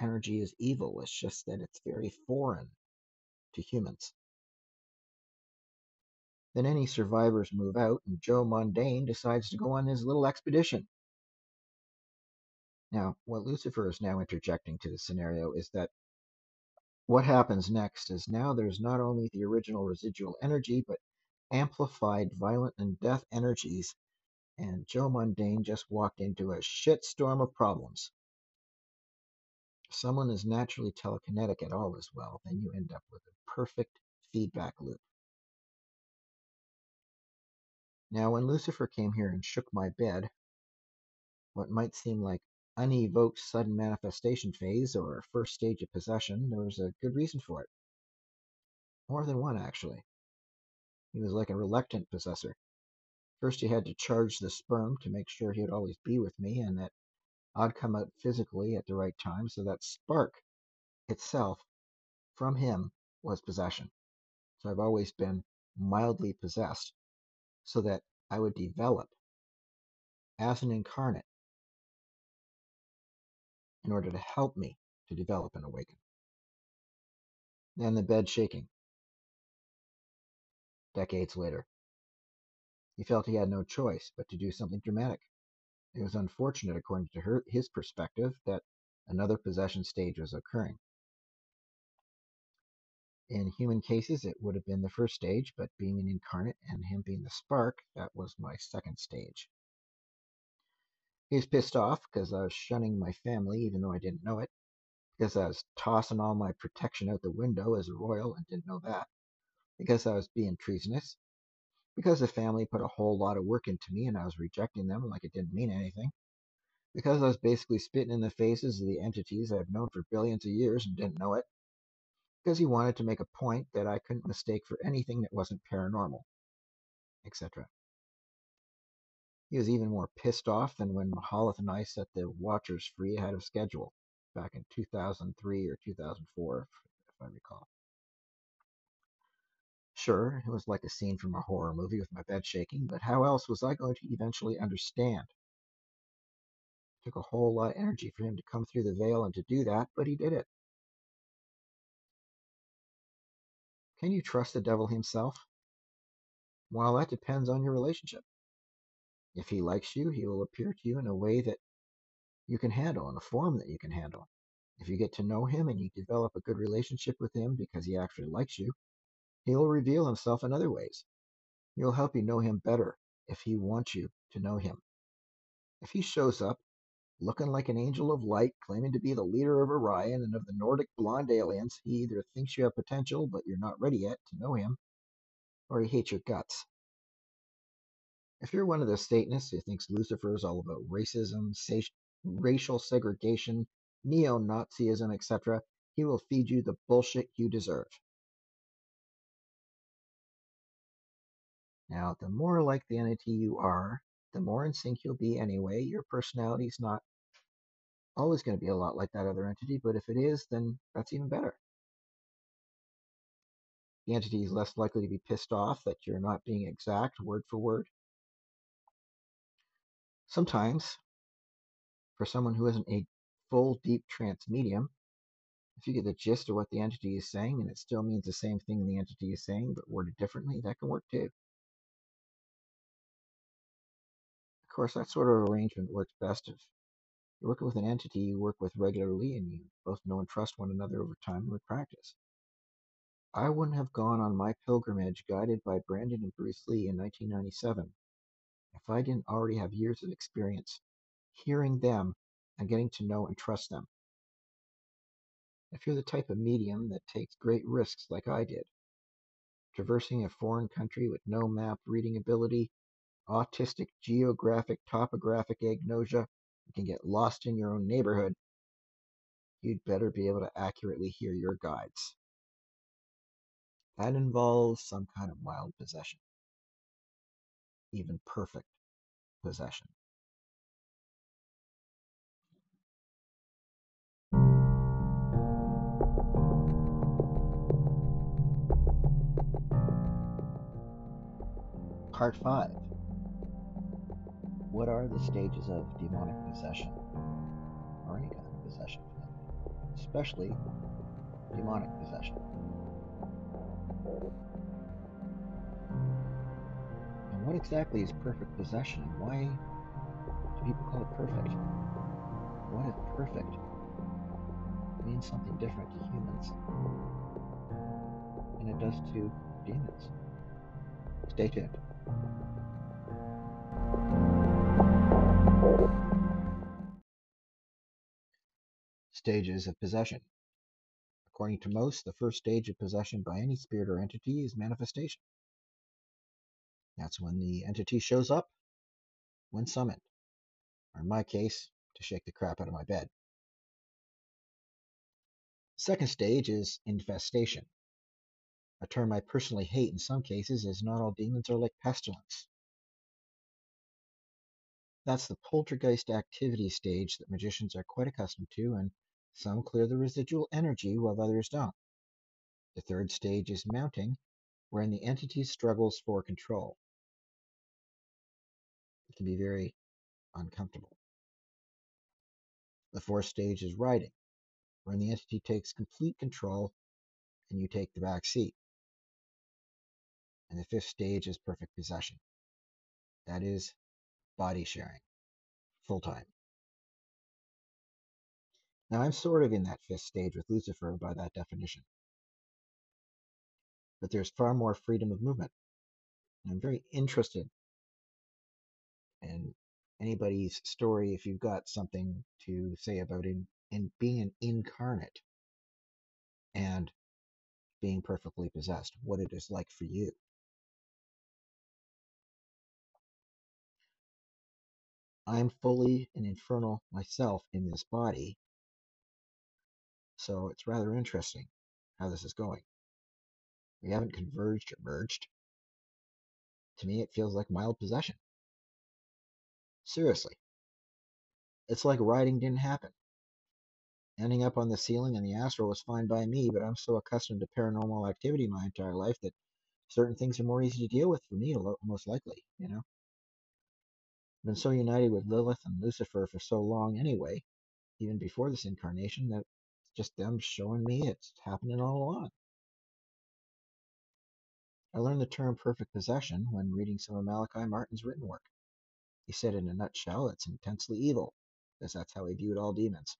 S1: energy is evil, it's just that it's very foreign to humans. Then any survivors move out, and Joe Mundane decides to go on his little expedition. Now, what Lucifer is now interjecting to the scenario is that what happens next is now there's not only the original residual energy, but amplified violent and death energies, and Joe Mundane just walked into a shitstorm of problems. If someone is naturally telekinetic at all as well, then you end up with a perfect feedback loop. Now, when Lucifer came here and shook my bed, what might seem like unevoked sudden manifestation phase or first stage of possession, there was a good reason for it. More than one, actually. He was like a reluctant possessor. First, he had to charge the sperm to make sure he'd always be with me and that I'd come out physically at the right time, so that spark itself from him was possession. So I've always been mildly possessed so that I would develop as an incarnate in order to help me to develop and awaken. Then the bed shaking. Decades later, he felt he had no choice but to do something dramatic. It was unfortunate, according to her, his perspective, that another possession stage was occurring. In human cases, it would have been the first stage, but being an incarnate and him being the spark, that was my second stage. He was pissed off because I was shunning my family, even though I didn't know it, because I was tossing all my protection out the window as a royal and didn't know that, because I was being treasonous, because the family put a whole lot of work into me and I was rejecting them like it didn't mean anything, because I was basically spitting in the faces of the entities I've known for billions of years and didn't know it, because he wanted to make a point that I couldn't mistake for anything that wasn't paranormal, etc. He was even more pissed off than when Mahalath and I set the Watchers free ahead of schedule back in 2003 or 2004, if I recall. Sure, it was like a scene from a horror movie with my bed shaking, but how else was I going to eventually understand? It took a whole lot of energy for him to come through the veil and to do that, but he did it. Can you trust the devil himself? Well, that depends on your relationship. If he likes you, he will appear to you in a way that you can handle, in a form that you can handle. If you get to know him and you develop a good relationship with him because he actually likes you, he will reveal himself in other ways. He will help you know him better if he wants you to know him. If he shows up looking like an angel of light, claiming to be the leader of Orion and of the Nordic blonde aliens, he either thinks you have potential, but you're not ready yet to know him, or he hates your guts. If you're one of the Satanists who thinks Lucifer is all about racism, racial segregation, neo Nazism, etc., he will feed you the bullshit you deserve. Now, the more like the entity you are, the more in sync you'll be anyway. Your personality is not always going to be a lot like that other entity, but if it is, then that's even better. The entity is less likely to be pissed off that you're not being exact word for word. Sometimes, for someone who isn't a full deep trance medium, if you get the gist of what the entity is saying and it still means the same thing the entity is saying but worded differently, that can work too. Course, that sort of arrangement works best if you're working with an entity you work with regularly and you both know and trust one another over time with practice. I wouldn't have gone on my pilgrimage guided by Brandon and Bruce Lee in 1997 if I didn't already have years of experience hearing them and getting to know and trust them. If you're the type of medium that takes great risks like I did, traversing a foreign country with no map reading ability, autistic geographic topographic agnosia, you can get lost in your own neighborhood, you'd better be able to accurately hear your guides. That involves some kind of mild possession even perfect possession. Part 5 What are the stages of demonic possession? Or any kind of possession, especially demonic possession. And what exactly is perfect possession and why do people call it perfect? what if perfect means something different to humans than it does to demons? Stay tuned. Stages of possession. According to most, the first stage of possession by any spirit or entity is manifestation. That's when the entity shows up when summoned, or in my case, to shake the crap out of my bed. Second stage is infestation, a term I personally hate in some cases, as not all demons are like pestilence. That's the poltergeist activity stage that magicians are quite accustomed to, and some clear the residual energy while others don't. The third stage is mounting, wherein the entity struggles for control. It can be very uncomfortable. The fourth stage is riding, wherein the entity takes complete control and you take the back seat. And the fifth stage is perfect possession. That is body sharing, full time. Now, I'm sort of in that fifth stage with Lucifer by that definition. But there's far more freedom of movement. And I'm very interested in anybody's story if you've got something to say about in, in being an incarnate and being perfectly possessed, what it is like for you. I'm fully an infernal myself in this body, so it's rather interesting how this is going. We haven't converged or merged. To me, it feels like mild possession. Seriously. It's like riding didn't happen. Ending up on the ceiling in the astral was fine by me, but I'm so accustomed to paranormal activity my entire life that certain things are more easy to deal with for me, most likely, you know? I've been so united with Lilith and Lucifer for so long anyway, even before this incarnation, that just them showing me it's happening all along. I learned the term perfect possession when reading some of Malachi Martin's written work. He said in a nutshell, it's intensely evil, because that's how he viewed all demons.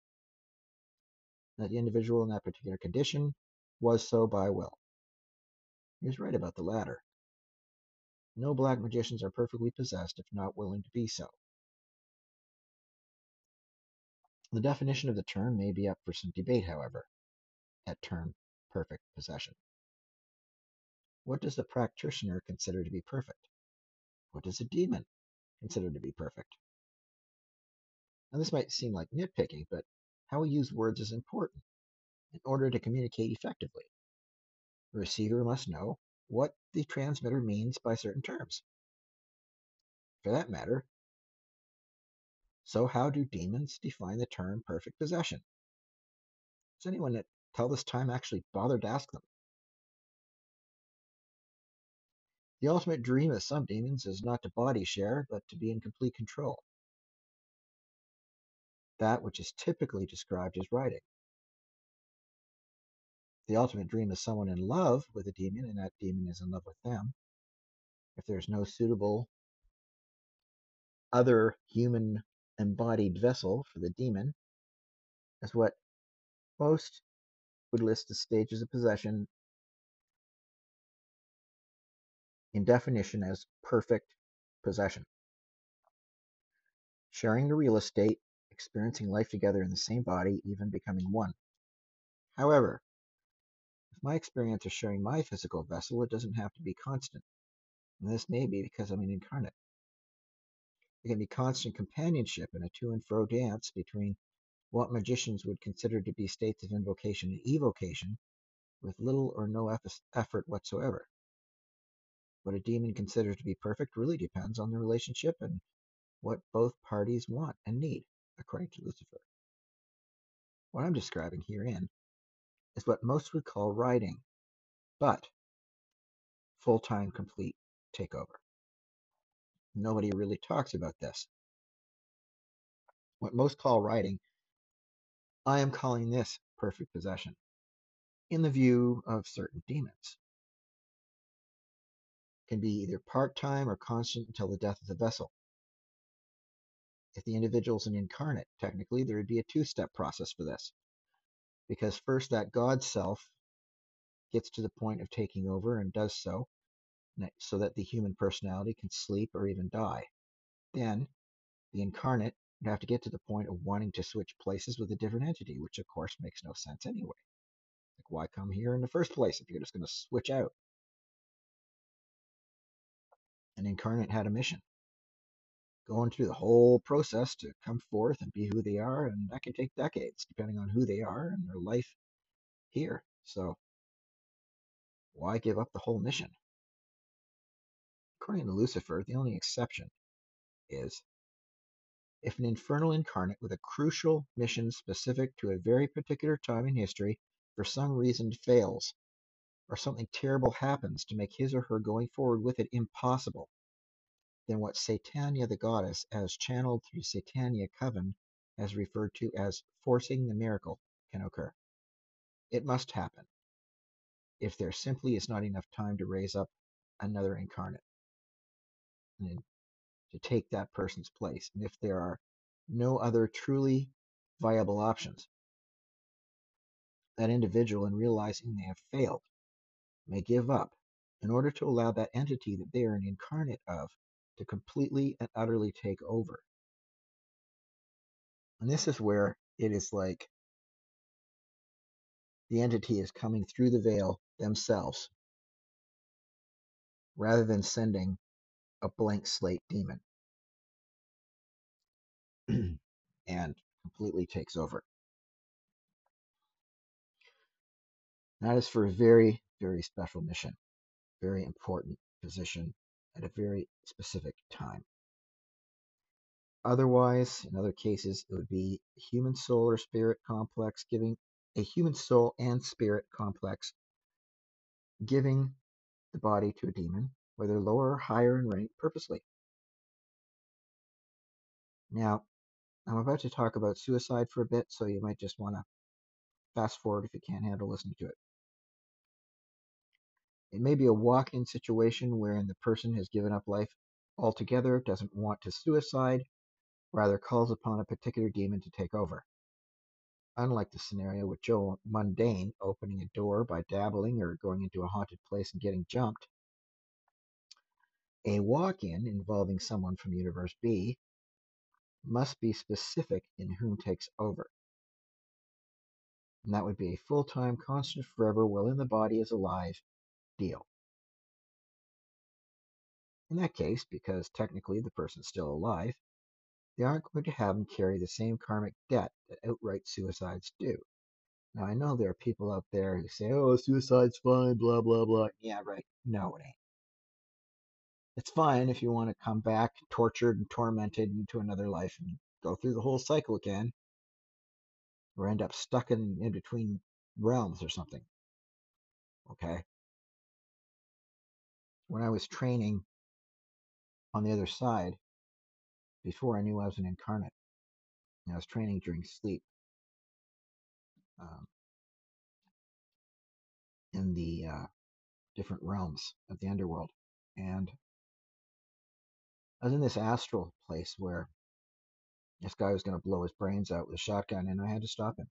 S1: That the individual in that particular condition was so by will. He was right about the latter. No black magicians are perfectly possessed if not willing to be so. The definition of the term may be up for some debate, however, that term perfect possession. What does the practitioner consider to be perfect? What does a demon consider to be perfect. Now, this might seem like nitpicking, but how we use words is important in order to communicate effectively. The receiver must know what the transmitter means by certain terms. For that matter, so how do demons define the term perfect possession? Has anyone at till this time actually bothered to ask them? The ultimate dream of some demons is not to body share, but to be in complete control. That which is typically described as riding. The ultimate dream is someone in love with a demon, and that demon is in love with them. If there's no suitable other human embodied vessel for the demon, as what most would list as stages of possession in definition as perfect possession. Sharing the real estate, experiencing life together in the same body, even becoming one. However, if my experience of sharing my physical vessel, it doesn't have to be constant. And this may be because I'm an incarnate. It can be constant companionship in a to and fro dance between what magicians would consider to be states of invocation and evocation with little or no effort whatsoever. What a demon considers to be perfect really depends on the relationship and what both parties want and need, according to Lucifer. What I'm describing herein is what most would call riding, but full time complete takeover. Nobody really talks about this. What most call riding, I am calling this perfect possession, in the view of certain demons can be either part-time or constant until the death of the vessel. if the individual is an incarnate, technically there would be a two step process for this. Because first, that God self gets to the point of taking over and does so, so that the human personality can sleep or even die. Then, the incarnate would have to get to the point of wanting to switch places with a different entity, which of course makes no sense anyway. Like, why come here in the first place if you're just going to switch out? An incarnate had a mission going through the whole process to come forth and be who they are, and that can take decades, depending on who they are and their life here. So, why give up the whole mission? According to Lucifer, the only exception is if an infernal incarnate with a crucial mission specific to a very particular time in history for some reason fails, or something terrible happens to make his or her going forward with it impossible, then what Satania the goddess, as channeled through Satania Coven, has referred to as forcing the miracle, can occur. It must happen if there simply is not enough time to raise up another incarnate to take that person's place, and if there are no other truly viable options. That individual, in realizing they have failed, may give up in order to allow that entity that they are an incarnate of to completely and utterly take over. And this is where it is like the entity is coming through the veil themselves rather than sending a blank slate demon and completely takes over. That is for a very, very special mission, very important position at a very specific time. Otherwise, in other cases, it would be human soul or spirit complex giving a human soul and spirit complex giving the body to a demon, whether lower or higher in rank, purposely. Now, I'm about to talk about suicide for a bit, so you might just want to fast forward if you can't handle listening to it. It may be a walk in situation wherein the person has given up life altogether, doesn't want to suicide, rather calls upon a particular demon to take over. Unlike the scenario with Joe Mundane opening a door by dabbling or going into a haunted place and getting jumped, a walk in involving someone from Universe B must be specific in whom takes over. And that would be a full time, constant forever, while in the body is alive deal. In that case, because technically the person's still alive, they aren't going to have them carry the same karmic debt that outright suicides do. Now, I know there are people out there who say, oh, suicide's fine, blah, blah, blah. Yeah, right. No, it ain't. It's fine if you want to come back tortured and tormented into another life and go through the whole cycle again, or end up stuck in, in between realms or something. Okay? when I was training on the other side, before I knew I was an incarnate, I was training during sleep um, in the uh, different realms of the underworld. And I was in this astral place where this guy was going to blow his brains out with a shotgun, and I had to stop him.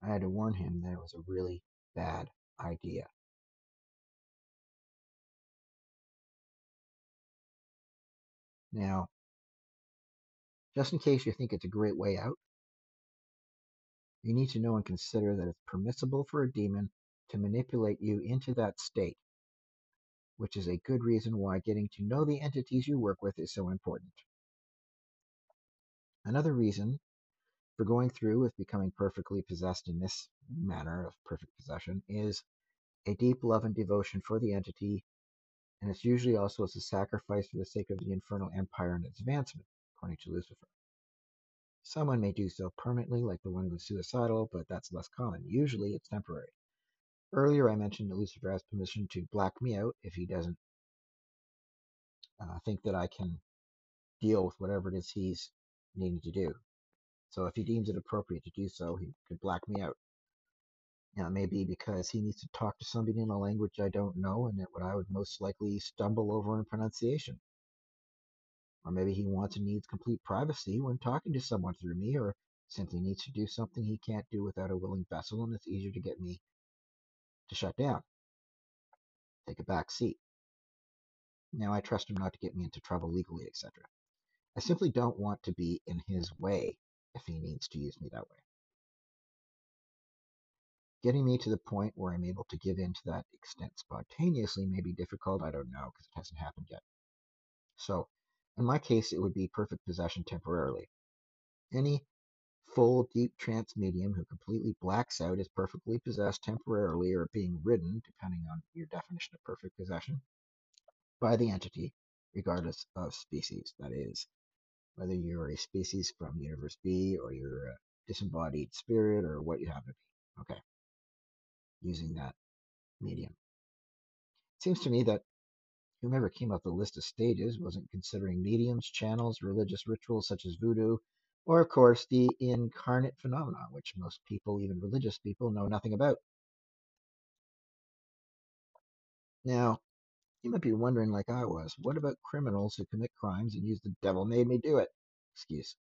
S1: I had to warn him that it was a really bad idea. Now, just in case you think it's a great way out, you need to know and consider that it's permissible for a demon to manipulate you into that state, which is a good reason why getting to know the entities you work with is so important. Another reason for going through with becoming perfectly possessed in this manner of perfect possession is a deep love and devotion for the entity, and it's usually also as a sacrifice for the sake of the infernal empire and its advancement, according to Lucifer. Someone may do so permanently, like the one who's suicidal, but that's less common. Usually it's temporary. Earlier, I mentioned that Lucifer has permission to black me out if he doesn't uh, think that I can deal with whatever it is he's needing to do. So if he deems it appropriate to do so, he could black me out. Now, it may be because he needs to talk to somebody in a language I don't know and that what I would most likely stumble over in pronunciation. Or maybe he wants and needs complete privacy when talking to someone through me, or simply needs to do something he can't do without a willing vessel, and it's easier to get me to shut down, take a back seat. Now I trust him not to get me into trouble legally, etc. I simply don't want to be in his way if he needs to use me that way. Getting me to the point where I'm able to give in to that extent spontaneously may be difficult. I don't know because it hasn't happened yet. So, in my case, it would be perfect possession temporarily. Any full deep trance medium who completely blacks out is perfectly possessed temporarily or being ridden, depending on your definition of perfect possession, by the entity, regardless of species. That is, whether you're a species from Universe B or you're a disembodied spirit or what you happen to be. Okay. Using that medium. It seems to me that whomever came up with the list of stages wasn't considering mediums, channels, religious rituals such as voodoo, or of course the incarnate phenomenon, which most people, even religious people, know nothing about. Now, you might be wondering, like I was, what about criminals who commit crimes and use the devil made me do it excuse?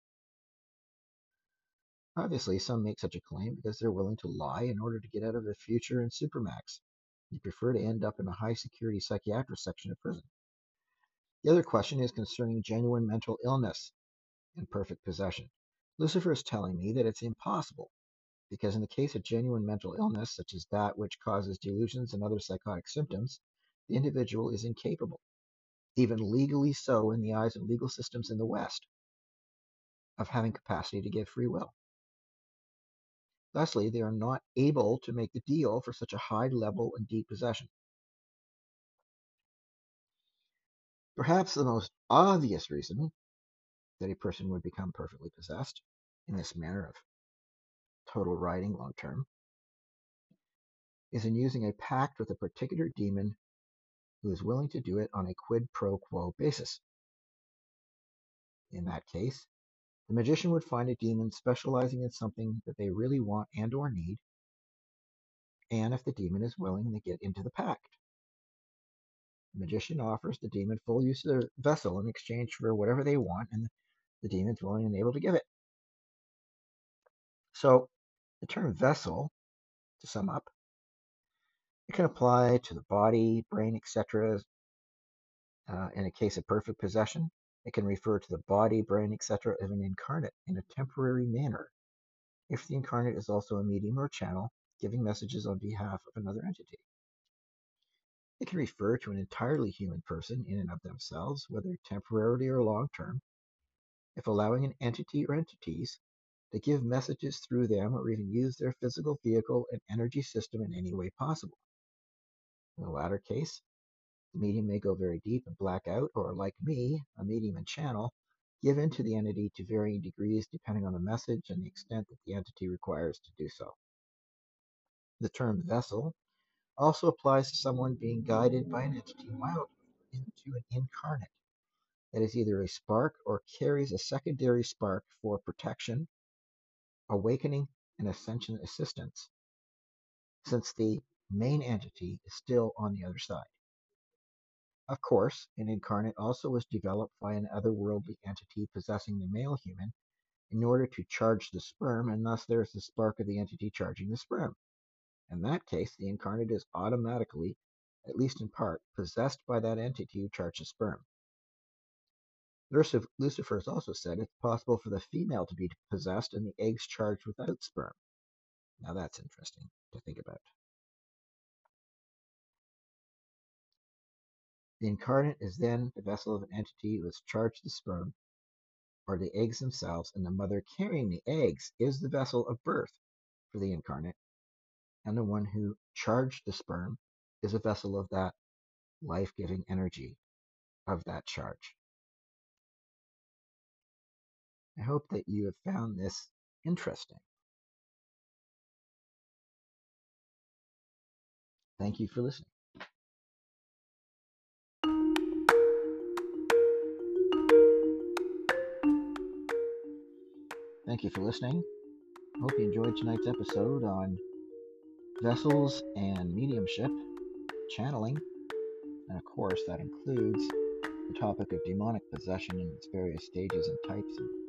S1: Obviously, some make such a claim because they're willing to lie in order to get out of the future in Supermax. They prefer to end up in a high security psychiatric section of prison. The other question is concerning genuine mental illness and perfect possession. Lucifer is telling me that it's impossible because in the case of genuine mental illness, such as that which causes delusions and other psychotic symptoms, the individual is incapable, even legally so in the eyes of legal systems in the West, of having capacity to give free will. Thusly, they are not able to make the deal for such a high level and deep possession. Perhaps the most obvious reason that a person would become perfectly possessed in this manner of total riding long term is in using a pact with a particular demon who is willing to do it on a quid pro quo basis. In that case, the magician would find a demon specializing in something that they really want and or need, and if the demon is willing, they get into the pact. The magician offers the demon full use of their vessel in exchange for whatever they want, and demon's willing and able to give it. So the term vessel, to sum up, it can apply to the body, brain, etc. Uh, in a case of perfect possession, it can refer to the body, brain, etc. of an incarnate in a temporary manner, if the incarnate is also a medium or channel giving messages on behalf of another entity. It can refer to an entirely human person in and of themselves, whether temporarily or long term, if allowing an entity or entities to give messages through them or even use their physical vehicle and energy system in any way possible. In the latter case, the medium may go very deep and black out, or like me, a medium and channel, give in to the entity to varying degrees depending on the message and the extent that the entity requires to do so. The term vessel also applies to someone being guided by an entity mild into an incarnate that is either a spark or carries a secondary spark for protection, awakening, and ascension assistance, since the main entity is still on the other side. Of course, an incarnate also was developed by an otherworldly entity possessing the male human in order to charge the sperm, and thus there is the spark of the entity charging the sperm. In that case, the incarnate is automatically, at least in part, possessed by that entity who charged the sperm. Lucifer has also said it's possible for the female to be possessed and the eggs charged without sperm. Now that's interesting to think about. The incarnate is then the vessel of an entity who has charged the sperm or the eggs themselves, and the mother carrying the eggs is the vessel of birth for the incarnate, and the one who charged the sperm is a vessel of that life giving energy of that charge. I hope that you have found this interesting. Thank you for listening. Thank you for listening. I Hope you enjoyed tonight's episode on vessels and mediumship, channeling, and of course, that includes the topic of demonic possession in its various stages and types, and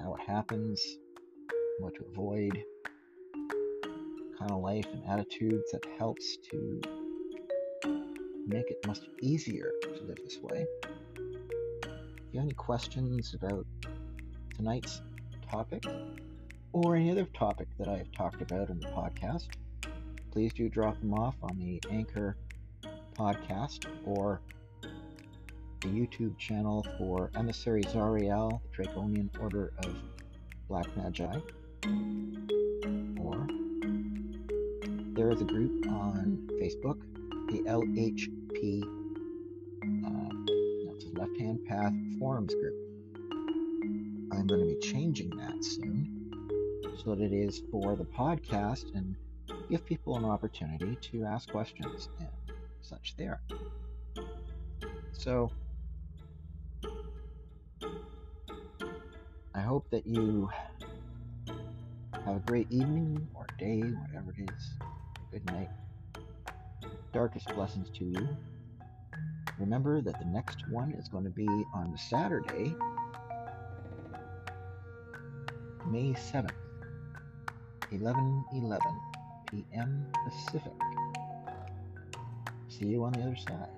S1: how it happens, what to avoid, kind of life and attitudes that helps to make it much easier to live this way. If you have any questions about tonight's topic or any other topic that I have talked about in the podcast, please do drop them off on the Anchor podcast or the YouTube channel for Emissary Zariel, the Draconian Order of Black Magi. Or there is a group on Facebook, the LHP, uh, that's a Left Hand Path Forums group. I'm going to be changing that soon so that it is for the podcast and give people an opportunity to ask questions and such there. So, hope that you have a great evening or day, whatever it is. Good night. Darkest blessings to you. Remember that the next one is going to be on Saturday, May 7th, 11:11 p.m. Pacific. See you on the other side.